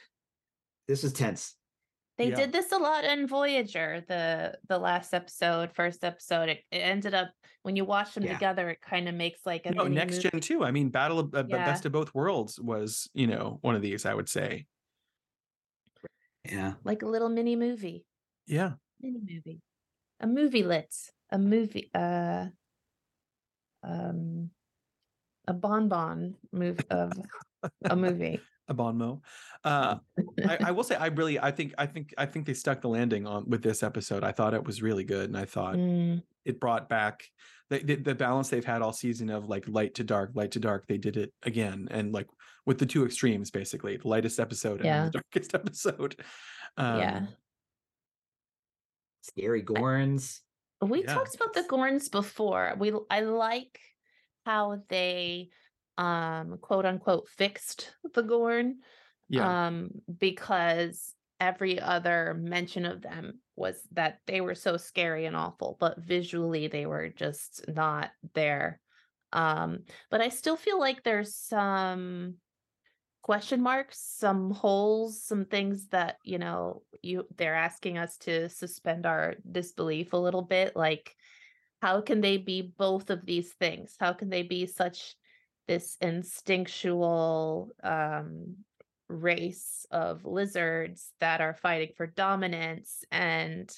This is tense. They Yeah. did this a lot in Voyager, the the last episode, first episode. It, it ended up when you watch them Yeah. together, it kind of makes like a No, next movie. gen too. I mean, Battle of uh, Yeah. Best of Both Worlds was, you know, one of these. I would say, Yeah. like a little mini movie. yeah, Mini movie. A movie lit. A movie uh um a bonbon move of a movie. A bon mot. Uh, I, I will say, I really, I think, I think, I think they stuck the landing on with this episode. I thought it was really good, and I thought Mm, it brought back the, the the balance they've had all season of like light to dark, light to dark. They did it again, and like with the two extremes, basically, the lightest episode and Yeah. the darkest episode. Um, yeah. Scary Gorns. We Yeah, talked about the Gorns before. We I like how they um quote unquote fixed the Gorn. yeah, Um because every other mention of them was that they were so scary and awful, but visually they were just not there. Um but I still feel like there's some question marks, some holes, some things that, you know, you they're asking us to suspend our disbelief a little bit like how can they be both of these things? How can they be such this instinctual um race of lizards that are fighting for dominance and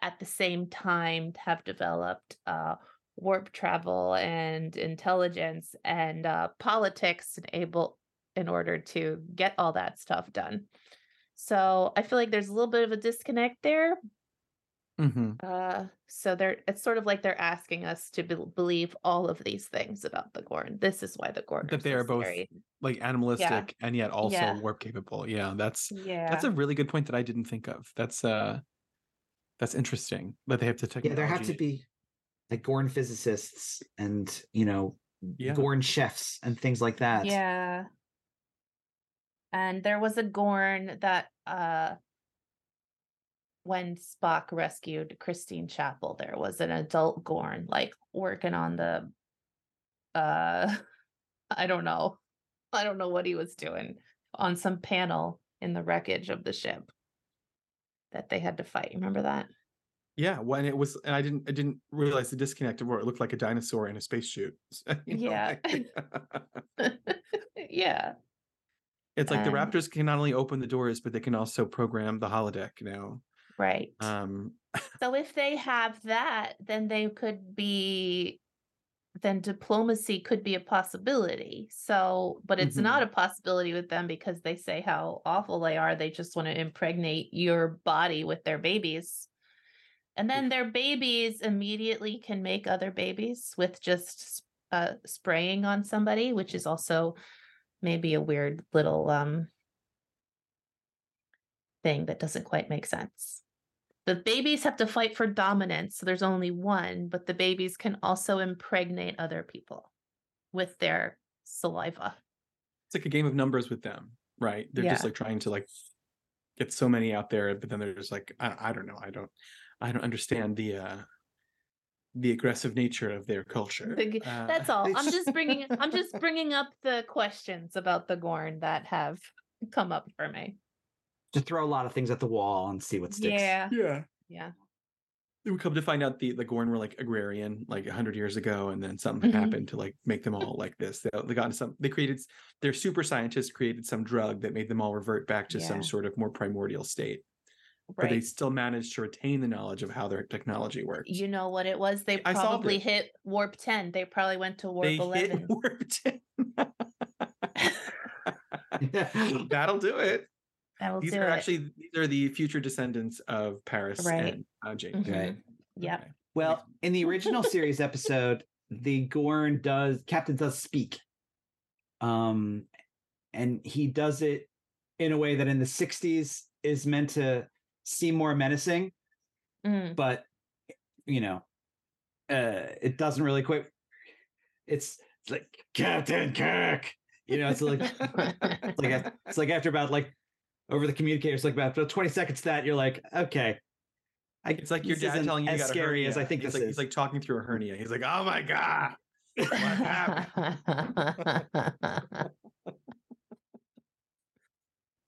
at the same time have developed uh warp travel and intelligence and uh politics and able in order to get all that stuff done. So I feel like there's a little bit of a disconnect there. Mhm. Uh, so they're it's sort of like they're asking us to be- believe all of these things about the Gorn. This is why the Gorn That are they so are both scary. like animalistic and yet also Yeah. warp capable. Yeah, that's Yeah, that's a really good point that I didn't think of. That's uh, that's interesting. But they have to take Yeah, there have to be like Gorn physicists and you know Yeah. Gorn chefs and things like that. yeah. And there was a Gorn that uh when Spock rescued Christine Chapel, there was an adult Gorn like working on the uh I don't know. I don't know what he was doing on some panel in the wreckage of the ship that they had to fight. You remember that? Yeah, when it was, and I didn't, I didn't realize the disconnect of where it looked like a dinosaur in a spacesuit. Yeah. like- yeah. it's like the Um, Raptors can not only open the doors, but they can also program the holodeck now. Right. Um, So if they have that, then they could be then diplomacy could be a possibility. So, but it's not a possibility with them because they say how awful they are. They just want to impregnate your body with their babies. And then their babies immediately can make other babies with just uh, spraying on somebody, which is also maybe a weird little um thing that doesn't quite make sense. The babies have to fight for dominance, so there's only one, but the babies can also impregnate other people with their saliva. it's like a game of numbers with them, right? They're just like trying to like get so many out there, but then they're just like, I, I don't know, I don't, I don't understand the uh the aggressive nature of their culture. Uh, That's all. I'm just bringing I'm just bringing up the questions about the Gorn that have come up for me. To throw a lot of things at the wall and see what sticks. Yeah. Yeah. Yeah. We come to find out the the Gorn were like agrarian like hundred years ago, and then something Mhm. happened to like make them all like this. They, they got into some. They created their super scientists created some drug that made them all revert back to Yeah. some sort of more primordial state. But they still managed to retain the knowledge of how their technology works. You know what it was? They I probably it. hit warp 10. They probably went to warp they 11. hit warp 10. That'll do it. That'll These do are it. actually these are the future descendants of Paris Right. and uh, Jake. Mhm. Right. Yep. Okay. Well, in the original series episode, the Gorn does Captain does speak. Um and he does it in a way that in the 60s is meant to seem more menacing, Mm. but you know, uh it doesn't really quite it's, it's like Captain Kirk. You know, it's like it's like af- it's like after about like over the communicators. like about 20 seconds to that, you're like, okay. I, It's like your dad telling you, you as got a scary as I think he's this like, is. He's like talking through a hernia. He's like, "Oh my god, what happened?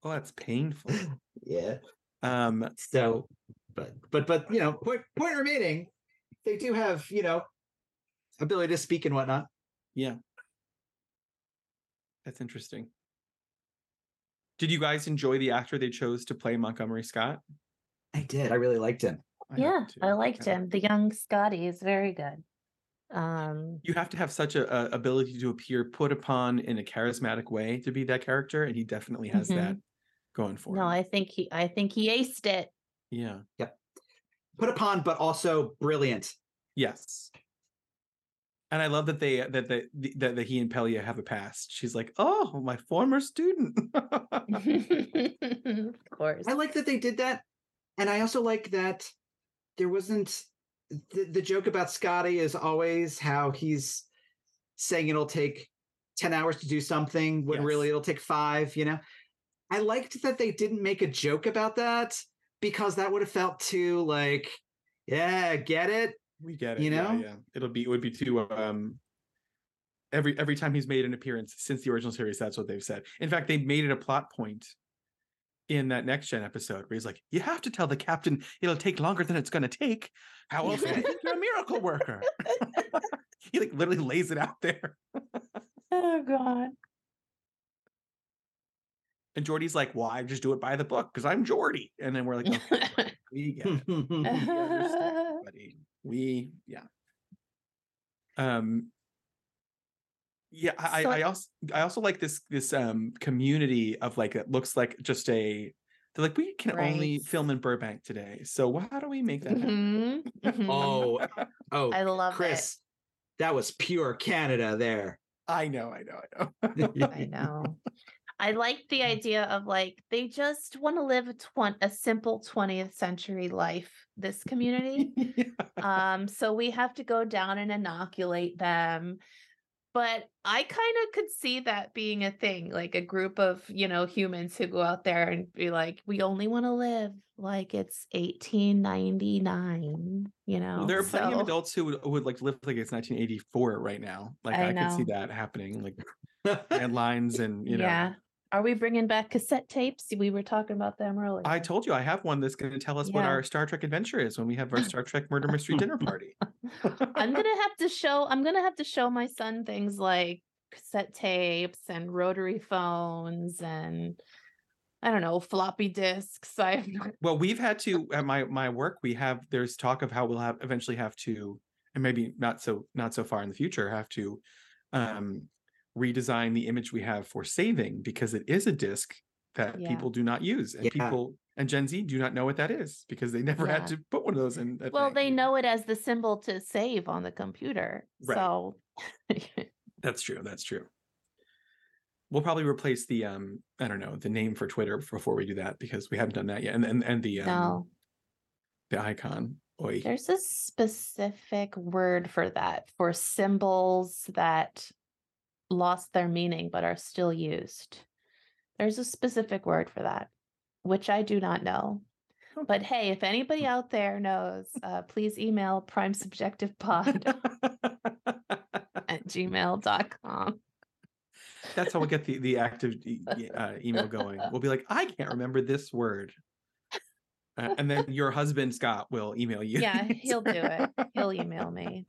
Oh, that's painful." yeah. Um, So, but but but you know, point point remaining, they do have you know ability to speak and whatnot. yeah, that's interesting. Did you guys enjoy the actor they chose to play Montgomery Scott? I did. I really liked him. I yeah. I liked Yeah. him. The young Scotty is very good. Um, You have to have such a, a ability to appear put upon in a charismatic way to be that character, and he definitely has Mhm. that going for no, him. I think he, I think he aced it. yeah. Yep. Put upon, but also brilliant. Yes. And I love that they uh, that that that, that he and Pelia have a past. She's like, "Oh, my former student." of course. I like that they did that, and I also like that there wasn't the, the joke about Scotty is always how he's saying it'll take 10 hours to do something when Yes. really it'll take five, you know? I liked that they didn't make a joke about that because that would have felt too like, yeah, get it? We get it. You yeah, know? yeah. It'll be it would be too um every every time he's made an appearance since the original series, that's what they've said. In fact, they made it a plot point in that next gen episode where he's like, "You have to tell the captain it'll take longer than it's going to take. How else would I think you're a miracle worker?" he like literally lays it out there. oh God. And Geordi's like, "Well, just do it by the book because I'm Geordi." And then we're like, "Okay, we get it. We understand, buddy. We yeah." Um. Yeah, I, So- I also I also like this this um community of like it looks like just a they're like we can only film in Burbank today, so how do we make that happen? Mhm, mhm. oh, oh, I love Chris, that was pure Canada there. I know, I know, I know. I know. I like the idea of like they just want to live a twen- a simple 20th century life. This community. um so we have to go down and inoculate them but i kind of could see that being a thing like a group of you know humans who go out there and be like we only want to live like it's 1899 you know Well, there are plenty of adults who would, would like live like it's 1984 right now. Like I I, can see that happening, like landlines and you know. yeah are we bringing back cassette tapes we were talking about them earlier I told you I have one that's going to tell us what our Star Trek adventure is when we have our Star Trek murder mystery dinner party. i'm gonna have to show i'm gonna have to show my son things like cassette tapes and rotary phones and i don't know floppy disks i Well, we've had to at my my work. We have there's talk of how we'll have eventually have to, and maybe not so not so far in the future, have to um, redesign the image we have for saving because it is a disc that Yeah. people do not use, and Yeah. people and Gen Z do not know what that is because they never Yeah. had to put one of those in. Well, thing. they know it as the symbol to save on the computer. Right. So That's true. That's true. We'll probably replace the um I don't know the name for Twitter before we do that because we haven't done that yet, and and, and the um, no, the icon. Oi. there's a specific word for that for symbols that lost their meaning but are still used. There's a specific word for that, which I do not know. But hey, if anybody out there knows, uh, please email prime subjective primesubjectivepod at gmail.com. That's how we'll get the the active uh, email going. We'll be like, I can't remember this word, uh, and then your husband Scott will email you. Yeah, he'll do it. He'll email me.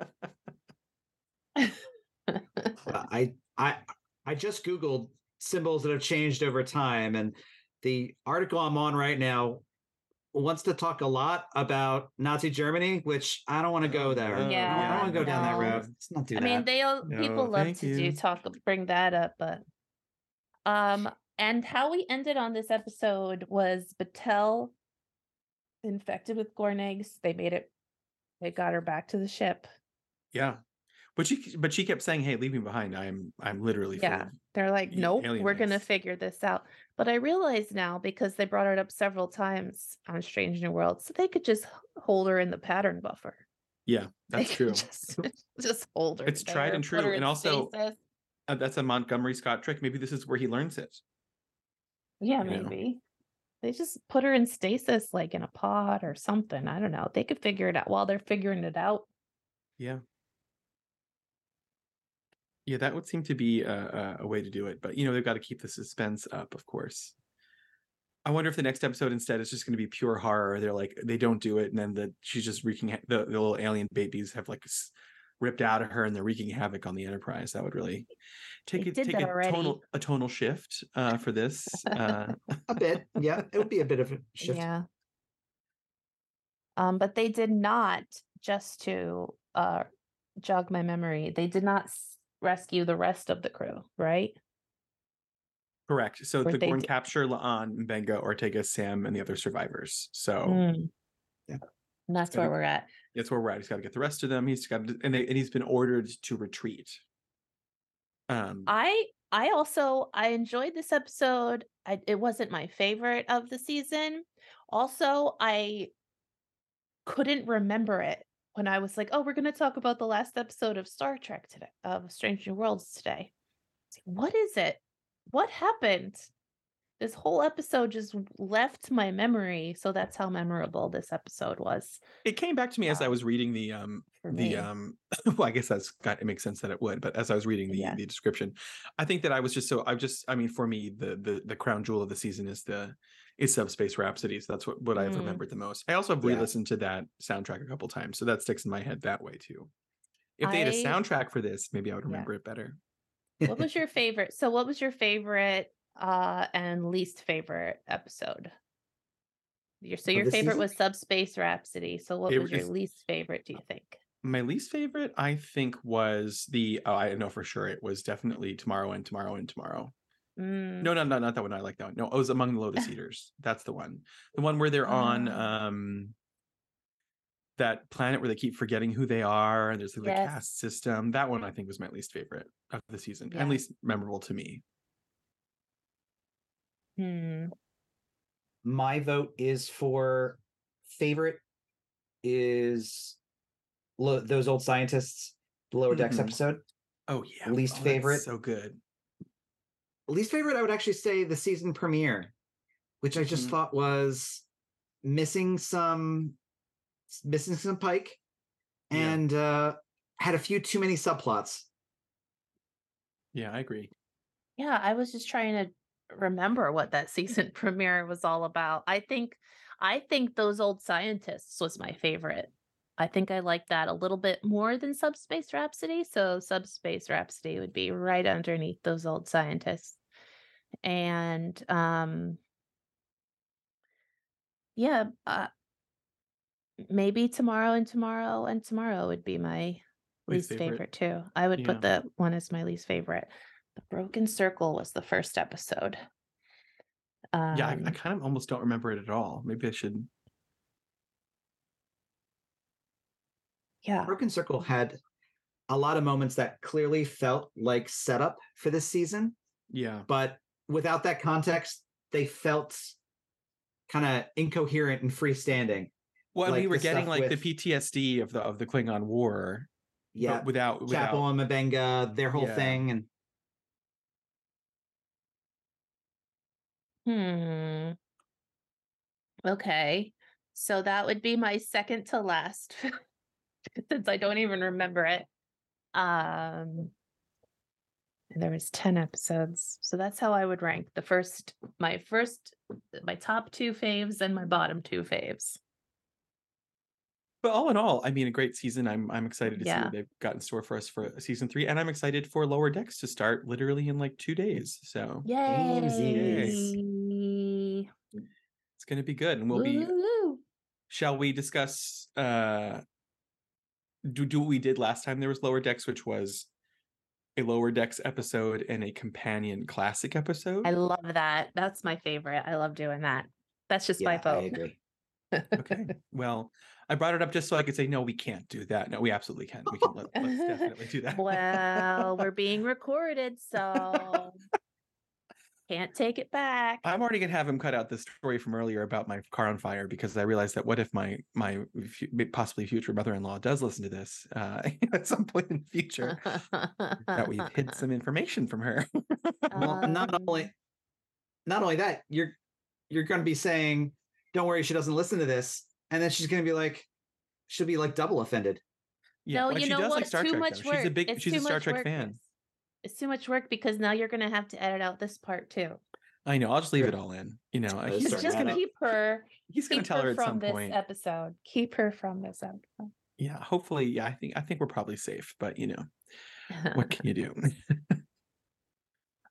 I I I just googled symbols that have changed over time, and the article I'm on right now wants to talk a lot about Nazi Germany, which I don't want to go there. Oh, I don't want to go down that road. Let's not do I that. mean, they all No, people love thank to do talk bring that up, but um and how we ended on this episode was Batel infected with Gorn eggs. They made it they got her back to the ship. yeah. But she but she kept saying, "Hey, leave me behind. I'm I'm literally Yeah. They're like, nope, alien we're gonna figure this out. But I realize now because they brought it up several times on Strange New World, so they could just hold her in the pattern buffer. Yeah, that's could true. Just, just hold her. It's tried and true, and also- Uh, that's a Montgomery Scott trick. Maybe this is where he learns it. Yeah, you know. maybe. They just put her in stasis, like in a pod or something. I don't know. They could figure it out while they're figuring it out. Yeah. Yeah, that would seem to be a, a, a way to do it. But, you know, they've got to keep the suspense up, of course. I wonder if the next episode instead is just going to be pure horror. They're like, they don't do it. And then the she's just wreaking, ha- the, the little alien babies have like s- ripped out of her and they're wreaking havoc on the Enterprise. That would really take They it, did take a already. tonal, a tonal shift uh, for this. Uh, a bit, yeah, it would be a bit of a shift. Yeah. Um, but they did not, just to uh jog my memory, they did not s- rescue the rest of the crew, right? correct. So Or the Gorn d- capture La'an, Mbenga, Ortega, Sam, and the other survivors. So. Mm. Yeah. And that's where we're at. that's where we're at. He's got to get the rest of them. He's got to, and, they, and he's been ordered to retreat. Um, I I also I enjoyed this episode. I, it wasn't my favorite of the season. Also, I couldn't remember it when I was like, "Oh, we're going to talk about the last episode of Star Trek today, of Strange New Worlds today." What is it? What happened? This whole episode just left my memory, so that's how memorable this episode was it came back to me as I um, was reading the um the um well I guess that's got it makes sense that it would, but as I was reading the Yeah. the description, I think that I was just so I just I mean for me the the the crown jewel of the season is the is Subspace Rhapsodies. That's what what I've Mm. remembered the most. I also have Yeah. re-listened to that soundtrack a couple times, so that sticks in my head that way too. If they had a soundtrack for this, maybe I would Yeah. remember it better. what was your favorite? So, what was your favorite uh and least favorite episode? Your so your the favorite season? was Subspace Rhapsody. So, what It was your least favorite? Do you think? My least favorite, I think, was the oh, I know for sure it was definitely tomorrow and tomorrow and tomorrow. Mm, No, no, no, not that one. I like that one. No, it was among the Lotus Eaters. That's the one. The one where they're on Ah. um that planet where they keep forgetting who they are and there's like the Yes. caste system. That one I think was my least favorite of the season, Yeah. and least memorable to me. hmm. My vote is for favorite is lo- those old scientists, the lower decks Mhm. episode. Oh yeah. Least Oh, favorite? So good. Least favorite i would actually say the season premiere which i just Mhm. thought was missing some missing some pike Yeah. and uh had a few too many subplots Yeah, I agree. Yeah, I was just trying to remember what that season premiere was all about. I think, I think those old scientists was my favorite. I think I like that a little bit more than Subspace Rhapsody. So Subspace Rhapsody would be right underneath those old scientists. And um yeah, uh, maybe tomorrow and tomorrow and tomorrow would be my Least least favorite. favorite, too. I would Yeah. put that one as my least favorite. The Broken Circle was the first episode. Um, yeah, I, I kind of almost don't remember it at all. Maybe I should. Yeah. broken circle had a lot of moments that clearly felt like setup for this season Yeah. but without that context they felt kind of incoherent and freestanding Well, and we were getting like with- the PTSD of the of the Klingon War, yeah without without. chapel and Mbenga their whole Yeah. thing and Hmm. Okay. So that would be my second to last since I don't even remember it. Um and there was 10 episodes. So that's how I would rank the first my first my top two faves and my bottom two faves. But all in all, I mean, a great season. I'm I'm excited to see Yeah. what they've got in store for us for season three, and I'm excited for Lower Decks to start literally in like two days. So Yay. it's going to be good, and we'll be. Woo-hoo-hoo. Shall we discuss? uh Do do what we did last time? There was Lower Decks, which was a Lower Decks episode and a companion classic episode. I love that. That's my favorite. I love doing that. That's just my Yeah, I vote. okay. Well, I brought it up just so I could say no, we can't do that. No, we absolutely can. We can. Let, let's definitely do that. well, we're being recorded, so can't take it back. I'm already gonna have him cut out the story from earlier about my car on fire because I realized that what if my my fu- possibly future mother-in-law does listen to this uh, at some point in the future that we've hid some information from her. Well, not Um, only not only that, you're you're going to be saying, "Don't worry, she doesn't listen to this," and then she's going to be like, she'll be like double offended. no, well, you she know does what? like Star too Trek. much though. work. She's a big It's she's a Star Trek work, fan. Chris. It's too much work because now you're gonna have to edit out this part too. I know. I'll just leave it all in. You know, Uh, he's just Just gonna keep her. he's gonna tell her her at from some this point. episode. Keep her from this episode. Yeah, hopefully. Yeah, I think I think we're probably safe, but you know, what can you do?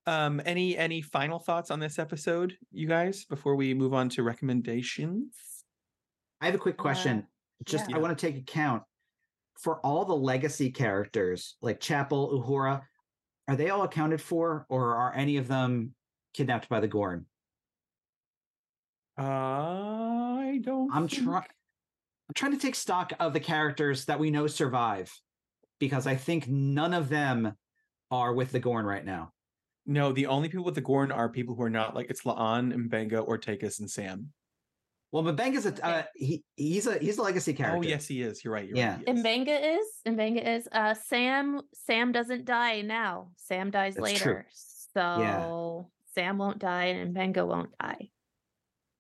um, any any final thoughts on this episode, you guys, before we move on to recommendations? I have a quick question. Just yeah. I want to take account for all the legacy characters like Chapel, Uhura. Are they all accounted for, or are any of them kidnapped by the Gorn? I don't. I'm think- trying. I'm trying to take stock of the characters that we know survive, because I think none of them are with the Gorn right now. No, the only people with the Gorn are people who are not like it's La'an, Mbenga, Ortegas, and Sam. Well, Mbenga is a uh, he, he's a he's a legacy character. Oh yes, he is. You're right. You're Yeah. right. he is. Mbenga is. Mbenga is. Uh, Sam. Sam doesn't die now. Sam dies That's true. later. So Sam won't die, and Mbenga won't die.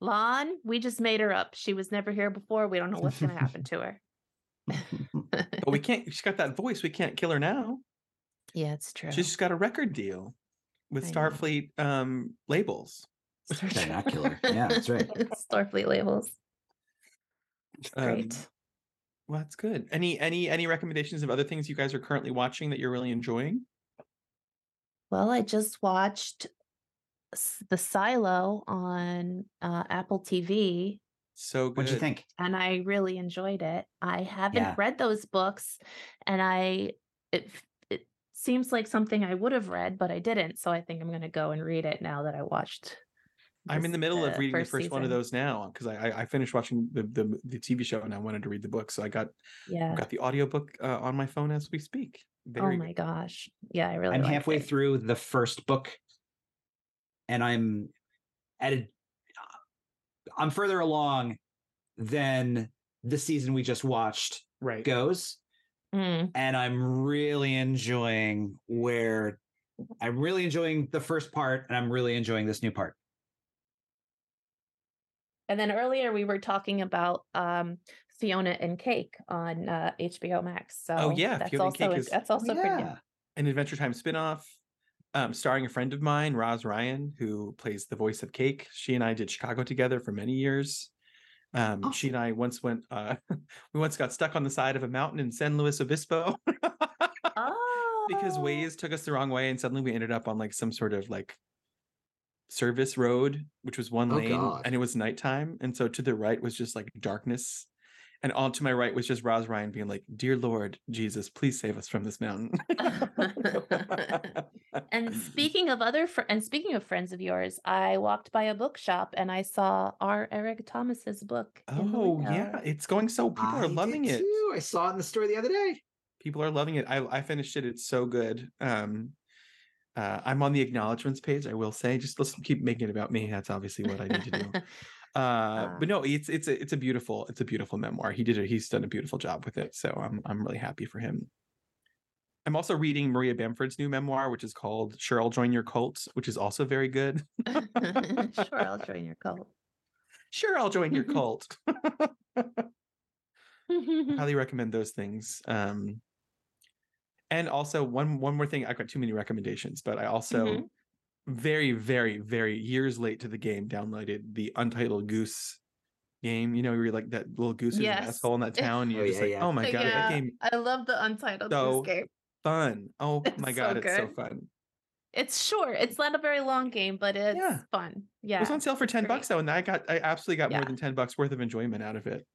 La'an, we just made her up. She was never here before. We don't know what's going to happen to her. But we can't. She's got that voice. We can't kill her now. yeah, it's true. She's got a record deal with I know. Starfleet um labels. Binocular. Yeah, that's right. Starfleet labels. Um, Great. well, that's good. Any any any recommendations of other things you guys are currently watching that you're really enjoying? Well, I just watched The Silo on uh, Apple TV So good. What'd you think? and I really enjoyed it. I haven't Yeah. read those books and I it it seems like something I would have read, but I didn't. So I think I'm going to go and read it now that I watched. I'm in the middle of uh, reading the first one of those now because I, I I finished watching the, the the TV show and I wanted to read the book, so I got Yeah. got the audiobook uh, on my phone as we speak. Oh my good. gosh. Yeah, I really I'm halfway it. through the first book, and I'm at a. I'm further along than the season we just watched Right. goes, Mm, and I'm really enjoying where. I'm really enjoying the first part, and I'm really enjoying this new part. And then earlier we were talking about um Fiona and Cake on uh, HBO Max. So Oh, yeah, that's Fiona also Cake is- that's also pretty good. yeah. An Adventure Time spinoff, um, starring a friend of mine, Roz Ryan, who plays the voice of Cake. She and I did Chicago together for many years. Um, She and I once went. Uh, we once got stuck on the side of a mountain in San Luis Obispo. Oh, because Waze took us the wrong way and suddenly we ended up on like some sort of like service road, which was one Oh, lane God. and it was nighttime. And so to the right was just like darkness. And all to my right was just Roz Ryan being like, Dear Lord Jesus, please save us from this mountain. And speaking of other fr- and speaking of friends of yours, I walked by a bookshop and I saw R. Eric Thomas's book. Oh yeah, it's going so people I are loving it. too. I saw it in the store the other day. People are loving it. I I finished it. It's so good. Um uh, I'm on the acknowledgements page. I will say, just let's keep making it about me. That's obviously what I need to do. uh but no it's it's a it's a beautiful it's a beautiful memoir he did it he's done a beautiful job with it so i'm i'm really happy for him i'm also reading maria bamford's new memoir which is called sure i'll join your cult which is also very good sure, I'll join your cult. sure i'll join your cult highly recommend those things um And also one one more thing. I've got too many recommendations, but I also Mhm. very, very, very years late to the game downloaded the Untitled Goose game. You know, where you're like that little goose is an asshole in that town. You're Oh, just yeah, like, yeah. oh my god, that game I love the Untitled So Goose Game. fun. Oh It's my so god, it's so fun. It's short. It's not a very long game, but it's Yeah. fun. Yeah. It was on sale for 10 bucks though, and I got I absolutely got more than 10 bucks worth of enjoyment out of it.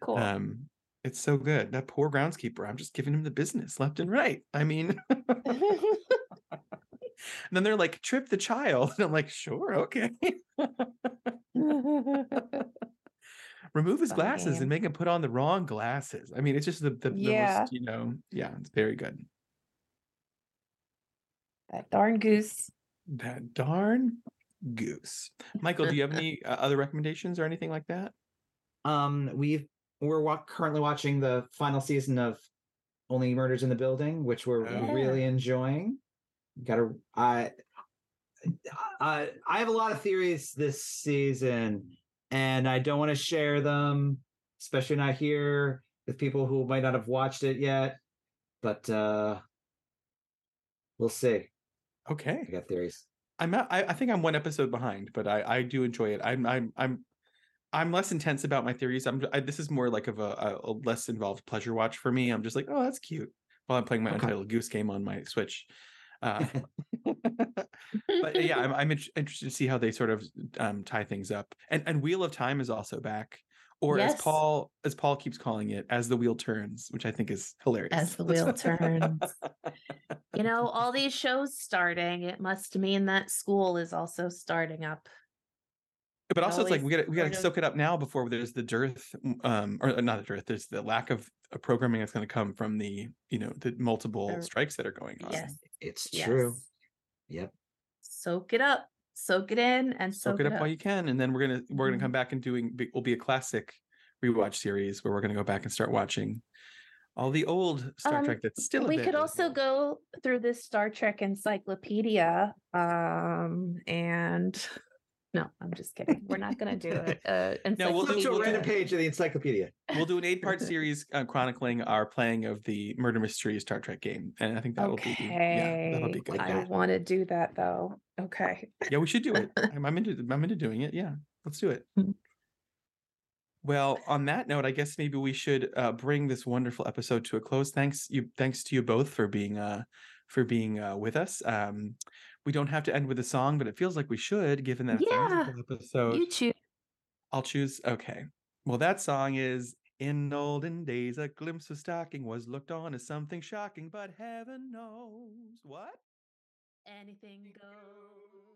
cool. Um it's so good. That poor groundskeeper. I'm just giving him the business left and right. I mean, and then they're like, trip the child. And I'm like, sure, okay. Remove his Fun glasses and make him put on the wrong glasses. I mean, it's just the, the, the most, you know, yeah, it's very good. that darn goose. That darn goose. Michael, do you have any uh, other recommendations or anything like that? Um, we've we're wa- currently watching the final season of Only Murders in the Building, which we're Oh. really enjoying. Got to I I I have a lot of theories this season, and I don't want to share them, especially not here with people who might not have watched it yet. But uh we'll see. Okay, I got theories. I'm not, I, I think I'm one episode behind, but I, I do enjoy it. I'm I'm I'm I'm less intense about my theories. I'm I, this is more like of a, a, less involved pleasure watch for me. I'm just like, oh, that's cute while I'm playing my Okay. Untitled Goose game on my Switch. Uh, but yeah, I'm, I'm int- interested to see how they sort of um, tie things up. And and Wheel of Time is also back, or as Paul as Paul keeps calling it, as the wheel turns, which I think is hilarious. As the wheel turns. You know, all these shows starting, it must mean that school is also starting up. But also it's like we gotta we gotta soak it up now before there's the dearth um or not the dearth there's the lack of uh, programming that's going to come from the you know the multiple There- strikes that are going on Yes. It's yes. true. Yep. Soak it up. Soak it in and soak, soak, it up while you can and then we're gonna we're gonna come back and doing be- will be a classic rewatch series where we're gonna go back and start watching all the old star Um, trek that's still we could also go through this Star Trek encyclopedia. Um, and no, I'm just kidding. We're not gonna do it. Uh, No, we'll do- Flip a we'll random page of the encyclopedia. we'll do an eight part series uh, chronicling our playing of the murder mystery star trek game and i think that'll okay. be yeah that'll be good I want to do that though. Okay. Yeah, we should do it. I'm, I'm into I'm into doing it. Yeah, let's do it. Mhm. Well, on that note, I guess maybe we should uh, bring this wonderful episode to a close. Thanks you, thanks to you both for being uh, for being uh, with us. Um, we don't have to end with a song, but it feels like we should, given that Yeah, episode. You choose. I'll choose. Okay. Well, that song is In Olden Days, a glimpse of stocking was looked on as something shocking, but heaven knows what. Anything goes.